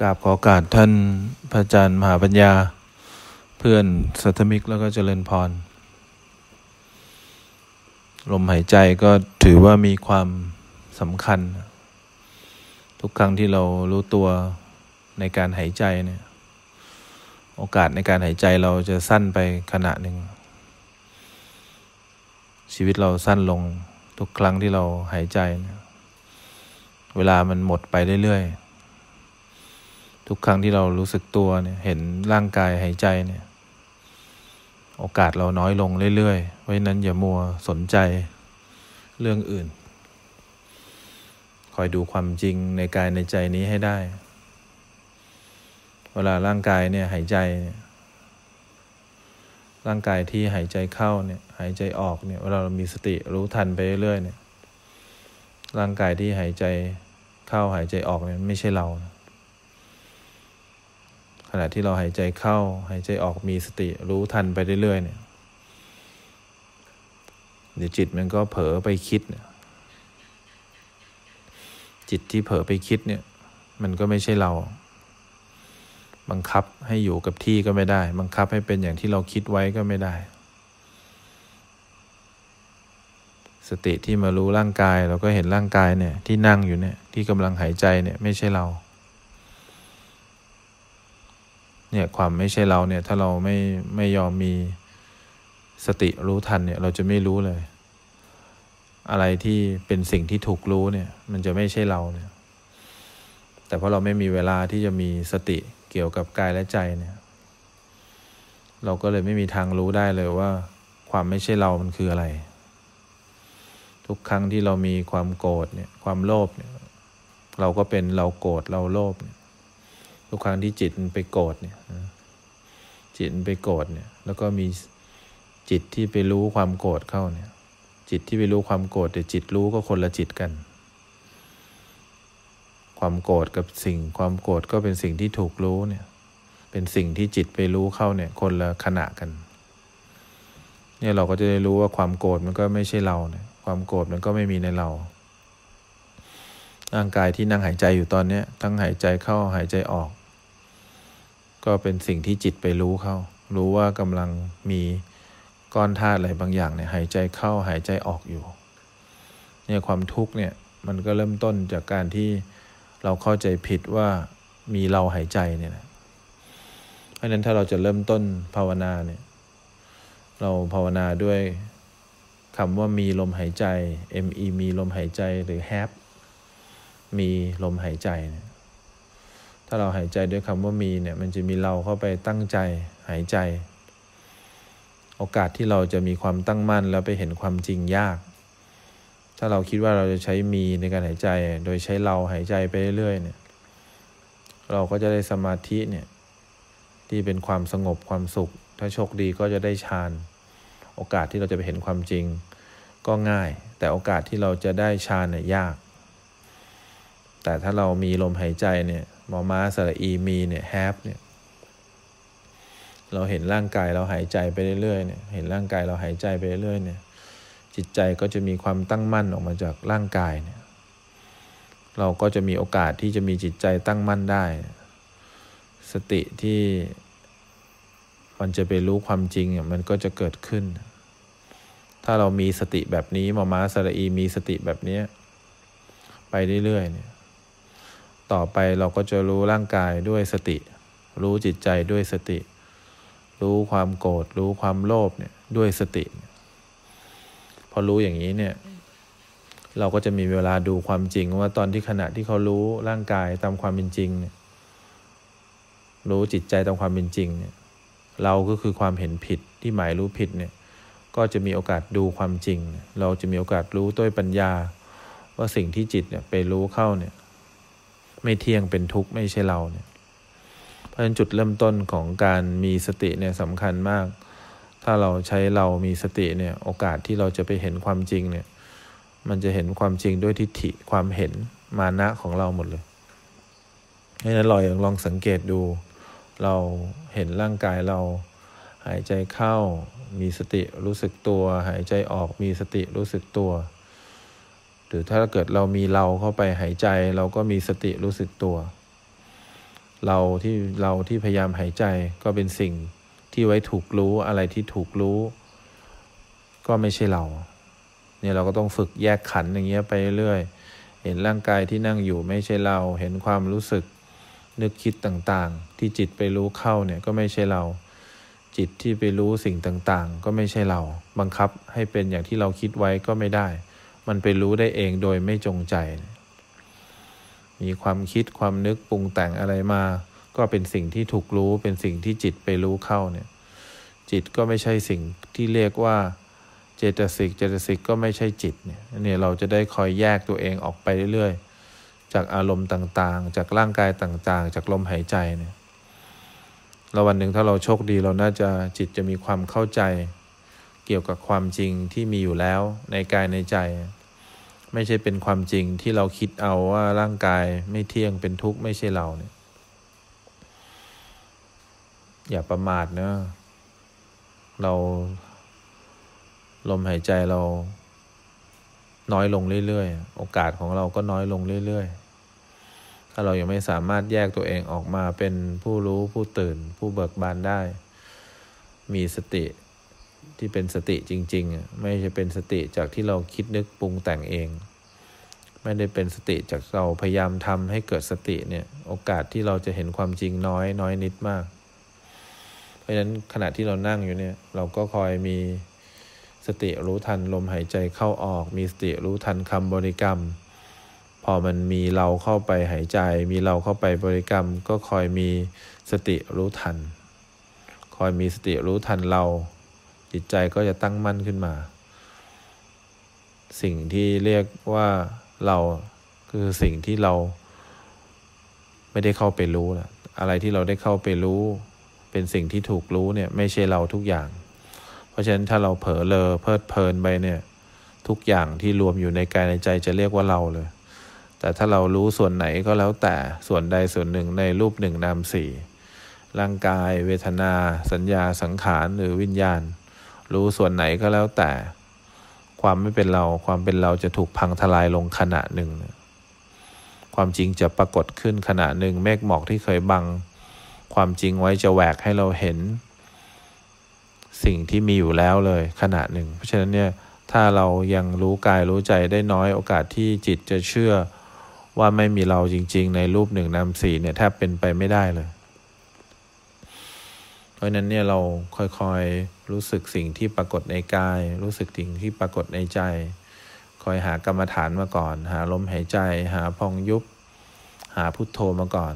กราบขอกาสท่านพระอาจารย์มหาปัญญา เพื่อนสัทมิกแล้วก็เจริญพร ลมหายใจก็ถือว่ามีความสำคัญ ทุกครั้งที่เรารู้ตัวในการหายใจเนี่ย โอกาสในการหายใจเราจะสั้นไปขณะหนึ่ง ชีวิตเราสั้นลงทุกครั้งที่เราหายใจเเวลามันหมดไปเรื่อยๆ ทุกครั้งที่เรารู้สึกตัวเนี่ยเห็นร่างกายหายใจเนี่ย โอกาสเราน้อยลงเรื่อยๆ เพราะนั้นอย่ามัวสนใจเรื่องอื่น คอยดูความจริงในกายในใจนี้ให้ได้ เวลาร่างกายเนี่ยหายใจร่างกายที่หายใจเข้าเนี่ย หายใจออกเนี่ยเวลาเรามีสติรู้ทันไปเรื่อยๆเนี่ย ร่างกายที่หายใจเข้าหายใจออกเนี่ยไม่ใช่เราข ณะที่เราหายใจเข้า หายใจออกมีสติรู้ทันไปเรื่อยๆเนี่ยเดี๋ยวจิตมันก็เผลอไปคิดเนี่ยจิตที่เผลอไปคิดเนี่ย มันก็ไม่ใช่เรา บังคับให้อยู่กับที่ก็ไม่ได้ บังคับให้เป็นอย่างที่เราคิดไว้ก็ไม่ได้ สติที่มารู้ร่างกายเราก็เห็นร่างกายเนี่ย ที่นั่งอยู่เนี่ย ที่กำลังหายใจเนี่ย ไม่ใช่เรา เนี่ยความไม่ใช่เราเนี่ยถ้าเราไม่ไม่ยอมมีสติรู้ทันเนี่ยเราจะไม่รู้เลย อะไรที่เป็นสิ่งที่ถูกรู้เนี่ย มันจะไม่ใช่เราเนี่ย แต่เพราะเราไม่มีเวลาที่จะมีสติเกี่ยวกับกายและใจเนี่ย เราก็เลยไม่มีทางรู้ได้เลยว่า ความไม่ใช่เรามันคืออะไร ทุกครั้งที่เรามีความโกรธเนี่ย ความโลภเนี่ย เราก็เป็นเราโกรธเราโลภเนี่ย ทุกครั้งที่จิตมันไปโกรธเนี่ยจิตมันไปโกรธเนี่ย แล้วก็มีจิตที่ไปรู้ความโกรธเข้าเนี่ย จิตที่ไปรู้ความโกรธแต่จิตรู้ก็คนละจิตกัน ความโกรธกับสิ่ง ความโกรธก็เป็นสิ่งที่ถูกรู้เนี่ย เป็นสิ่งที่จิตไปรู้เข้าเนี่ย คนละขณะกัน เนี่ยเราก็จะได้รู้ว่าความโกรธมันก็ไม่ใช่เราเนี่ยความโกรธมันก็ไม่มีในเรา ร่างกายที่นั่งหายใจอยู่ตอนเนี้ยทั้งหายใจเข้าหายใจออก ก็เป็นสิ่งที่จิตไปรู้เข้า รู้ว่ากำลังมีก้อนธาตุอะไรบางอย่างเนี่ยหายใจเข้าหายใจออกอยู่เนี่ยความทุกข์เนี่ยมันก็เริ่มต้นจากการที่เราเข้าใจผิดว่ามีเราหายใจเนี่ยนะเพราะนั้นถ้าเราจะเริ่มต้นภาวนาเนี่ยเราภาวนาด้วยคำว่ามีลมหายใจ me มีลมหายใจหรือ have มีลมหายใจเนี่ย ถ้าเราหายใจด้วยคำว่ามีเนี่ยมันจะมีเราเข้าไปตั้งใจหายใจ โอกาสที่เราจะมีความตั้งมั่นแล้วไปเห็นความจริงยาก ถ้าเราคิดว่าเราจะใช้มีในการหายใจ โดยใช้เราหายใจไปเรื่อยๆเนี่ยเราก็จะได้สมาธิเนี่ยที่เป็นความสงบความสุข ถ้าโชคดีก็จะได้ฌานโอกาสที่เราจะไปเห็นความจริงก็ง่าย แต่โอกาสที่เราจะได้ฌานเนี่ยยาก แต่ถ้าเรามีลมหายใจเนี่ย มอม้าสระอีมีเนี่ยแฮปเนี่ย เราเห็นร่างกายเราหายใจไปเรื่อยๆเนี่ย เห็นร่างกายเราหายใจไปเรื่อยๆเนี่ย จิตใจก็จะมีความตั้งมั่นออกมาจากร่างกายเนี่ย เราก็จะมีโอกาสที่จะมีจิตใจตั้งมั่นได้ สติที่มันจะไปรู้ความจริงเนี่ยมันก็จะเกิดขึ้น ถ้าเรามีสติแบบนี้มอมาสระอีมีสติแบบนี้ไปเรื่อยๆเนี่ย ต่อไปเราก็จะรู้ร่างกายด้วยสติ รู้จิตใจด้วยสติ รู้ความโกรธรู้ความโลภเนี่ยด้วยสติ พอรู้อย่างนี้เนี่ยเราก็จะมีเวลาดูความจริงว่าตอนที่ขณะที่เขารู้ร่างกายตามความเป็นจริงเนี่ยรู้จิตใจตามความเป็นจริงเนี่ยเราก็คือความเห็นผิดที่หมายรู้ผิดเนี่ยก็จะมีโอกาสดูความจริง เราจะมีโอกาสรู้ด้วยปัญญา ว่าสิ่งที่จิตเนี่ยไปรู้เข้าเนี่ย ไม่เที่ยงเป็นทุกข์ไม่ใช่เราเนี่ยเพราะฉะนั้นจุดเริ่มต้นของการมีสติเนี่ยสำคัญมาก ถ้าเราใช้เรามีสติเนี่ยโอกาสที่เราจะไปเห็นความจริงเนี่ยมันจะเห็นความจริงด้วยทิฏฐิความเห็นมานะของเราหมดเลยเพราะฉะนั้นเราอยางลองสังเกตดู เราเห็นร่างกายเราหายใจเข้ามีสติรู้สึกตัว หายใจออกมีสติรู้สึกตัว รือถ้าเกิดเรามีเราเข้าไปหายใจ เราก็มีสติรู้สึกตัว เราที่เราที่พยายามหายใจก็เป็นสิ่งที่ไว้ถูกรู้อะไรที่ถูกรู้ ก็ไม่ใช่เรา เนี่ยเราก็ต้องฝึกแยกขันอย่างเงี้ยไปเรื่อยเห็นร่างกายที่นั่งอยู่ไม่ใช่เรา เห็นความรู้สึกนึกคิดต่างๆ ที่จิตไปรู้เข้าเนี่ยก็ไม่ใช่เรา จิตที่ไปรู้สิ่งต่างๆ ก็ไม่ใช่เรา บังคับให้เป็นอย่างที่เราคิดไว้ก็ไม่ได้ มันไปรู้ได้เองโดยไม่จงใจ มีความคิดความนึกปรุงแต่งอะไรมา ก็เป็นสิ่งที่ถูกรู้เป็นสิ่งที่จิตไปรู้เข้าเนี่ย จิตก็ไม่ใช่สิ่งที่เรียกว่าเจตสิก เจตสิกก็ไม่ใช่จิตเนี่ยเนี่ยเราจะได้คอยแยกตัวเองออกไปเรื่อยๆ จากอารมณ์ต่างๆ จากร่างกายต่างๆ จากลมหายใจเนี่ยแล้ววันหนึ่งถ้าเราโชคดีเราน่าจะจิตจะมีความเข้าใจ เกี่ยวกับความจริงที่มีอยู่แล้วในกายในใจ ไม่ใช่เป็นความจริงที่เราคิดเอาว่าร่างกายไม่เที่ยงเป็นทุกข์ไม่ใช่เราเนี่ย อย่าประมาทเนะเราลมหายใจเราน้อยลงเรื่อยๆ โอกาสของเราก็น้อยลงเรื่อยๆ ถ้าเรายังไม่สามารถแยกตัวเองออกมาเป็นผู้รู้ผู้ตื่นผู้เบิกบานได้ มีสติ ที่เป็นสติจริง ๆ ไม่ใช่เป็นสติจากที่เราคิดนึกปรุงแต่งเอง ไม่ได้เป็นสติจากเราพยายามทำให้เกิดสติเนี่ยโอกาสที่เราจะเห็นความจริงน้อยน้อยนิดมาก เพราะฉะนั้นขณะที่เรานั่งอยู่เนี่ยเราก็คอยมีสติรู้ทันลมหายใจเข้าออก มีสติรู้ทันคำบริกรรม พอมันมีเราเข้าไปหายใจ มีเราเข้าไปบริกรรม ก็คอยมีสติรู้ทัน คอยมีสติรู้ทันเรา จิตใจก็จะตั้งมั่นขึ้นมา สิ่งที่เรียกว่าเราคือสิ่งที่เราไม่ได้เข้าไปรู้แหละอะไรที่เราได้เข้าไปรู้ เป็นสิ่งที่ถูกรู้เนี่ยไม่ใช่เราทุกอย่าง เพราะฉะนั้นถ้าเราเผลอเลอเพลิดเพลินไปเนี่ยทุกอย่างที่รวมอยู่ในกายในใจจะเรียกว่าเราเลย แต่ถ้าเรารู้ส่วนไหนก็แล้วแต่ส่วนใดส่วนหนึ่งในรูปหนึ่งนามสี่ร่างกาย เวทนา สัญญาสังขารหรือวิญญาณ รู้ส่วนไหนก็แล้วแต่ ความไม่เป็นเราความเป็นเราจะถูกพังทลายลงขณะหนึ่ง ความจริงจะปรากฏขึ้นขณะหนึ่ง เมฆหมอกที่เคยบัง ความจริงไว้จะแหวกให้เราเห็น สิ่งที่มีอยู่แล้วเลยขณะหนึ่ง เพราะฉะนั้นเนี่ยถ้าเรายังรู้กายรู้ใจได้น้อยโอกาสที่จิตจะเชื่อว่าไม่มีเราจริง ๆ ในรูปหนึ่งนามสี่เนี่ยแทบเป็นไปไม่ได้เลย ราะนั้นเนี่ยเราค่อยๆรู้สึกสิ่งที่ปรากฏในกาย รู้สึกสิ่งที่ปรากฏในใจ คอยหากรรมฐานมาก่อน หาลมหายใจ หาพองยุบ หาพุทโธมาก่อน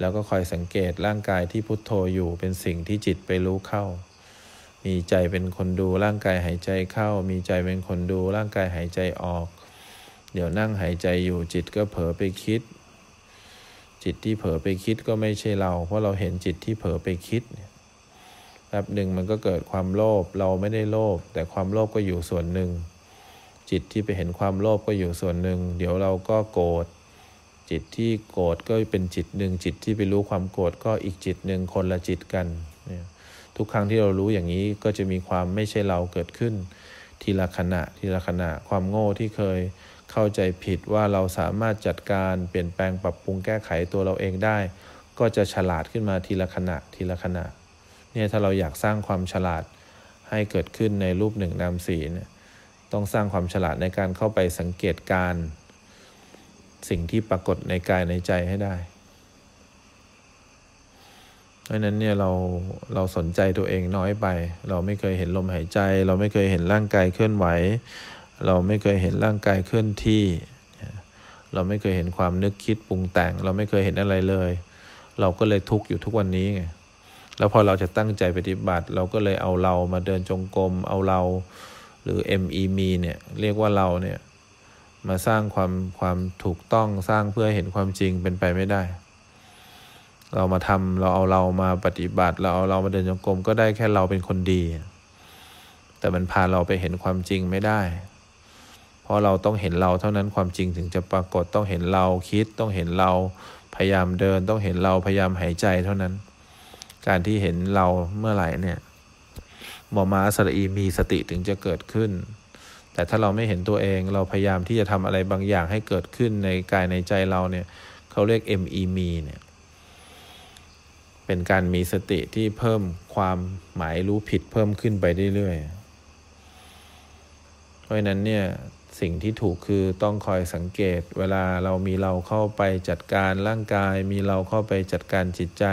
แล้วก็คอยสังเกตร่างกายที่พุทโธอยู่เป็นสิ่งที่จิตไปรู้เข้า มีใจเป็นคนดูร่างกายหายใจเข้า มีใจเป็นคนดูร่างกายหายใจออก เดี๋ยวนั่งหายใจอยู่จิตก็เผลอไปคิด จิตที่เผลอไปคิดก็ไม่ใช่เรา เพราะเราเห็นจิตที่เผลอไปคิดแป๊บหนึ่งมันก็เกิดความโลภเราไม่ได้โลภแต่ความโลภก็อยู่ส่วนหนึ่ง จิตที่ไปเห็นความโลภก็อยู่ส่วนหนึ่ง เดี๋ยวเราก็โกรธจิตที่โกรธก็เป็นจิตหนึ่งจิตที่ไปรู้ความโกรธก็อีกจิตหนึ่งคนละจิตกันเนี่ยทุกครั้งที่เรารู้อย่างนี้ก็จะมีความไม่ใช่เราเกิดขึ้น ทีละขณะทีละขณะความโง่ที่เคย เข้าใจผิดว่าเราสามารถจัดการเปลี่ยนแปลงปรับปรุงแก้ไขตัวเราเองได้ ก็จะฉลาดขึ้นมาทีละขณะทีละขณะเนี่ยถ้าเราอยากสร้างความฉลาดให้เกิดขึ้นในรูปหนึ่งนามสีเนี่ยต้องสร้างความฉลาดในการเข้าไปสังเกตการ สิ่งที่ปรากฏในกายในใจให้ได้เพราะนั้นเนี่ยเราเราสนใจตัวเองน้อยไป เราไม่เคยเห็นลมหายใจ เราไม่เคยเห็นร่างกายเคลื่อนไหว เราไม่เคยเห็นร่างกายเคลื่อนที่ เราไม่เคยเห็นความนึกคิดปรุงแต่ง เราไม่เคยเห็นอะไรเลย เราก็เลยทุกข์อยู่ทุกวันนี้ไงแล้วพอเราจะตั้งใจปฏิบัติ เราก็เลยเอาเรามาเดินจงกรมเอาเรา หรือ ME มีเนี่ยเรียกว่าเราเนี่ยมาสร้างความความถูกต้องสร้างเพื่อเห็นความจริงเป็นไปไม่ได้ เรามาทำเราเอาเรามาปฏิบัติ เราเอาเรามาเดินจงกรมก็ได้แค่เราเป็นคนดี แต่มันพาเราไปเห็นความจริงไม่ได้ เพราะเราต้องเห็นเราเท่านั้นความจริงถึงจะปรากฏต้องเห็นเราคิดต้องเห็นเราพยายามเดินต้องเห็นเราพยายามหายใจเท่านั้น การที่เห็นเราเมื่อไหร่เนี่ยมอมาสระอีมีสติถึงจะเกิดขึ้น แต่ถ้าเราไม่เห็นตัวเองเราพยายามที่จะทำอะไรบางอย่างให้เกิดขึ้นในกายในใจเราเนี่ยเขาเรียก MEME เนี่ยเป็นการมีสติที่เพิ่มความหมายรู้ผิดเพิ่มขึ้นไปเรื่อยๆ เพราะนั้นเนี่ย สิ่งที่ถูกคือต้องคอยสังเกต เวลาเรามีเราเข้าไปจัดการร่างกาย มีเราเข้าไปจัดการจิตใจ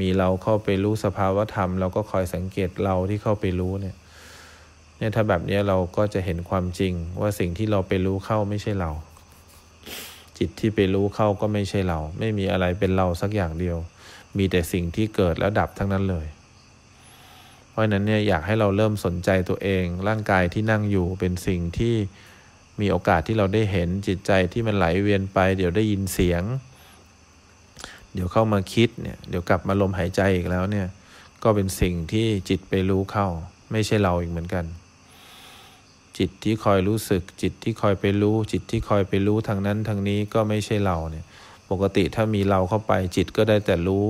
มีเราเข้าไปรู้สภาวธรรม เราก็คอยสังเกตเราที่เข้าไปรู้เนี่ยเนี่ยถ้าแบบนี้เราก็จะเห็นความจริงว่าสิ่งที่เราไปรู้เข้าไม่ใช่เรา จิตที่ไปรู้เข้าก็ไม่ใช่เรา ไม่มีอะไรเป็นเราสักอย่างเดียว มีแต่สิ่งที่เกิดแล้วดับทั้งนั้นเลย เพราะนั้นเนี่ยอยากให้เราเริ่มสนใจตัวเอง ร่างกายที่นั่งอยู่เป็นสิ่งที่มีโอกาสที่เราได้เห็นจิตใจที่มันไหลเวียนไป เดี๋ยวได้ยินเสียง เดี๋ยวเข้ามาคิดเนี่ยเดี๋ยวกลับมาลมหายใจอีกแล้วเนี่ยก็เป็นสิ่งที่จิตไปรู้เข้า ไม่ใช่เราอีกเหมือนกัน จิตที่คอยรู้สึก จิตที่คอยไปรู้ จิตที่คอยไปรู้ทางนั้นทางนี้ก็ไม่ใช่เราเนี่ยปกติถ้ามีเราเข้าไปจิตก็ได้แต่รู้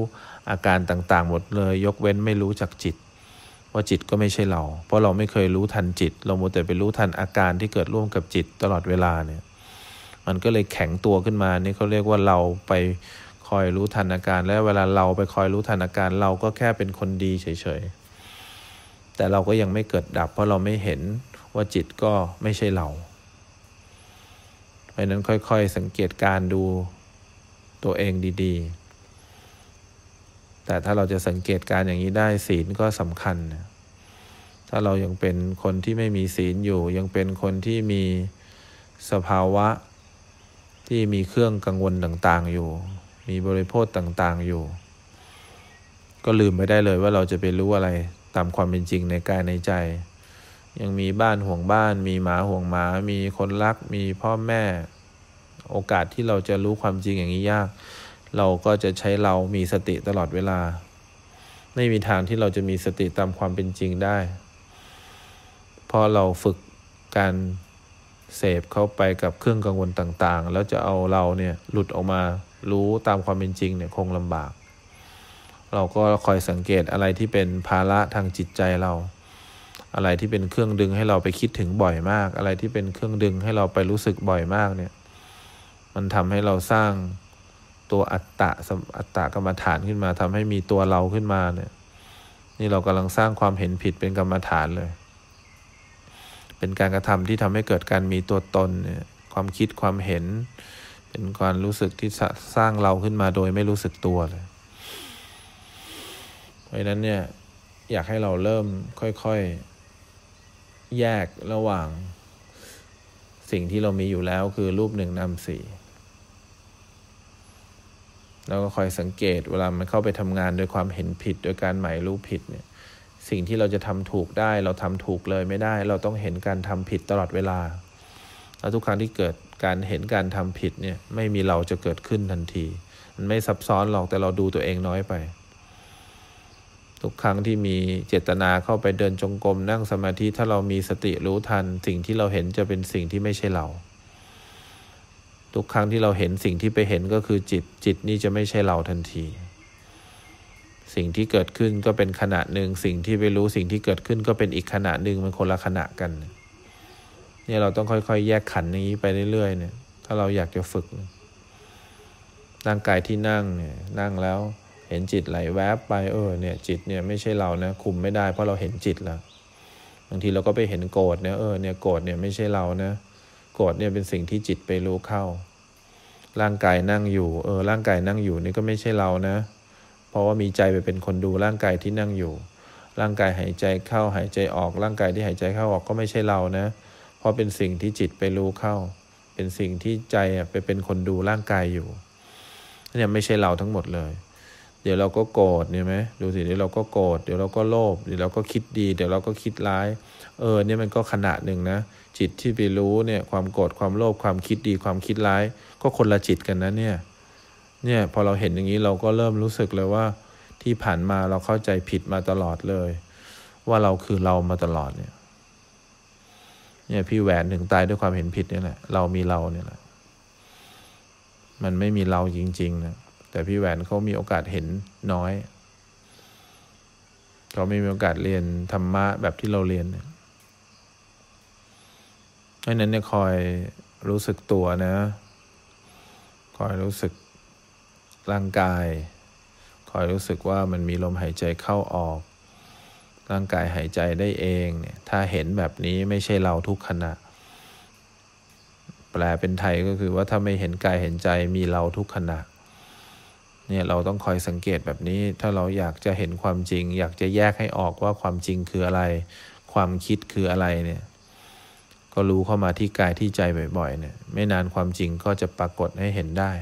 อาการต่างๆหมดเลย ยกเว้นไม่รู้จักจิต ว่าจิตก็ไม่ใช่เรา เพราะเราไม่เคยรู้ทันจิต เราโมแต่ไปรู้ทันอาการที่เกิดร่วมกับจิตตลอดเวลาเนี่ย มันก็เลยแข็งตัวขึ้นมา นี่เขาเรียกว่าเราไปคอยรู้ทันอาการ และเวลาเราไปคอยรู้ทันอาการ เราก็แค่เป็นคนดีเฉยๆ แต่เราก็ยังไม่เกิดดับ เพราะเราไม่เห็นว่าจิตก็ไม่ใช่เราเพราะนั้นค่อย ๆ สังเกตการดูตัวเองดี ๆ แต่ถ้าเราจะสังเกตการอย่างนี้ได้ศีลก็สำคัญ ถ้าเรายังเป็นคนที่ไม่มีศีลอยู่ ยังเป็นคนที่มีสภาวะที่มีเครื่องกังวลต่างๆอยู่ มีบริโภคต่างๆอยู่ ก็ลืมไม่ได้เลยว่าเราจะไปรู้อะไรตามความเป็นจริงในกายในใจ ยังมีบ้านห่วงบ้าน มีหมาห่วงหมา มีคนรัก มีพ่อแม่ โอกาสที่เราจะรู้ความจริงอย่างนี้ยาก เราก็จะใช้เรามีสติตลอดเวลา ไม่มีทางที่เราจะมีสติตามความเป็นจริงได้เพราะเราฝึกการเสพเข้าไปกับเครื่องกังวลต่างๆ แล้วจะเอาเราเนี่ยหลุดออกมารู้ตามความเป็นจริงเนี่ยคงลำบาก เราก็คอยสังเกตอะไรที่เป็นภาระทางจิตใจเรา อะไรที่เป็นเครื่องดึงให้เราไปคิดถึงบ่อยมาก อะไรที่เป็นเครื่องดึงให้เราไปรู้สึกบ่อยมากเนี่ย มันทำให้เราสร้าง ตัวอัตตะอัตตะกรรมฐานขึ้นมาทำให้มีตัวเราขึ้นมาเนี่ย นี่เรากำลังสร้างความเห็นผิดเป็นกรรมฐานเลย เป็นการกระทำที่ทำให้เกิดการมีตัวตนเนี่ย ความคิดความเห็น เป็นการรู้สึกที่สร้างเราขึ้นมาโดยไม่รู้สึกตัวเลยเพราะฉะนั้นเนี่ยอยากให้เราเริ่มค่อยๆ แยกระหว่าง สิ่งที่เรามีอยู่แล้วคือรูปหนึ่งนามสี่ แล้วก็คอยสังเกตเวลามันเข้าไปทำงานโดยความเห็นผิด โดยการหมายรู้ผิดเนี่ยสิ่งที่เราจะทำถูกได้ เราทำถูกเลยไม่ได้ เราต้องเห็นการทำผิดตลอดเวลา แล้วทุกครั้งที่เกิดการเห็นการทำผิดเนี่ยไม่มีเราจะเกิดขึ้นทันที มันไม่ซับซ้อนหรอกแต่เราดูตัวเองน้อยไป ทุกครั้งที่มีเจตนาเข้าไปเดินจงกรมนั่งสมาธิถ้าเรามีสติรู้ทัน สิ่งที่เราเห็นจะเป็นสิ่งที่ไม่ใช่เรา ทุกครั้งที่เราเห็นสิ่งที่ไปเห็นก็คือจิตจิตนี่จะไม่ใช่เราทันที สิ่งที่เกิดขึ้นก็เป็นขณะหนึ่งสิ่งที่ไปรู้สิ่งที่เกิดขึ้นก็เป็นอีกขณะหนึ่งมันคนละขณะกันเนี่ยเราต้องค่อยๆ แยกขันนี้ไปเรื่อยๆเนี่ย ถ้าเราอยากจะฝึกร่างกายที่นั่งเนี่ยนั่งแล้วเห็นจิตไหลแวบไปเออเนี่ยจิตเนี่ยไม่ใช่เรานะคุมไม่ได้เพราะเราเห็นจิตแล้วบางทีเราก็ไปเห็นโกรธเนี่ยเออเนี่ยโกรธเนี่ยไม่ใช่เรานะ โกรธเนี่ยเป็นสิ่งที่จิตไปรู้เข้า ร่างกายนั่งอยู่ เออ ร่างกายนั่งอยู่นี่ก็ไม่ใช่เรานะ เพราะว่ามีใจไปเป็นคนดูร่างกายที่นั่งอยู่ ร่างกายหายใจเข้าหายใจออก ร่างกายที่หายใจเข้าออกก็ไม่ใช่เรานะ เพราะเป็นสิ่งที่จิตไปรู้เข้า เป็นสิ่งที่ใจไปเป็นคนดูร่างกายอยู่เนี่ยไม่ใช่เราทั้งหมดเลย เดี๋ยวเราก็โกรธเนี่ยไหมดูสิเดี๋ยวเราก็โกรธเดี๋ยวเราก็โลภเดี๋ยวเราก็คิดดี เดี๋ยวเราก็คิดร้าย เออเนี่ยมันก็ขณะหนึ่งนะ จิตที่ไปรู้เนี่ยความโกรธความโลภความคิดดีความคิดร้าย ก็คนละจิตกันนะเนี่ยเนี่ยพอเราเห็นอย่างนี้เราก็เริ่มรู้สึกเลยว่าที่ผ่านมาเราเข้าใจผิดมาตลอดเลย ว่าเราคือเรามาตลอดเนี่ย เนี่ยพี่แหวนถึงตายด้วยความเห็นผิดนี่แหละเรามีเราเนี่ยแหละมันไม่มีเราจริงๆนะแต่พี่แหวนเขามีโอกาสเห็นน้อยเขาไม่มีโอกาสเรียนธรรมะแบบที่เราเรียนเพราะนั้นเนี่ยคอยรู้สึกตัวนะ คอยรู้สึกร่างกาย คอยรู้สึกว่ามันมีลมหายใจเข้าออก ร่างกายหายใจได้เองเนี่ยถ้าเห็นแบบนี้ไม่ใช่เราทุกขณะ แปลเป็นไทยก็คือว่าถ้าไม่เห็นกายเห็นใจมีเราทุกขณะเนี่ยเราต้องคอยสังเกตแบบนี้ ถ้าเราอยากจะเห็นความจริง อยากจะแยกให้ออกว่าความจริงคืออะไร ความคิดคืออะไรเนี่ย ก็รู้เข้ามาที่กายที่ใจบ่อยๆเนี่ยไม่นานความจริงก็จะปรากฏให้เห็นได้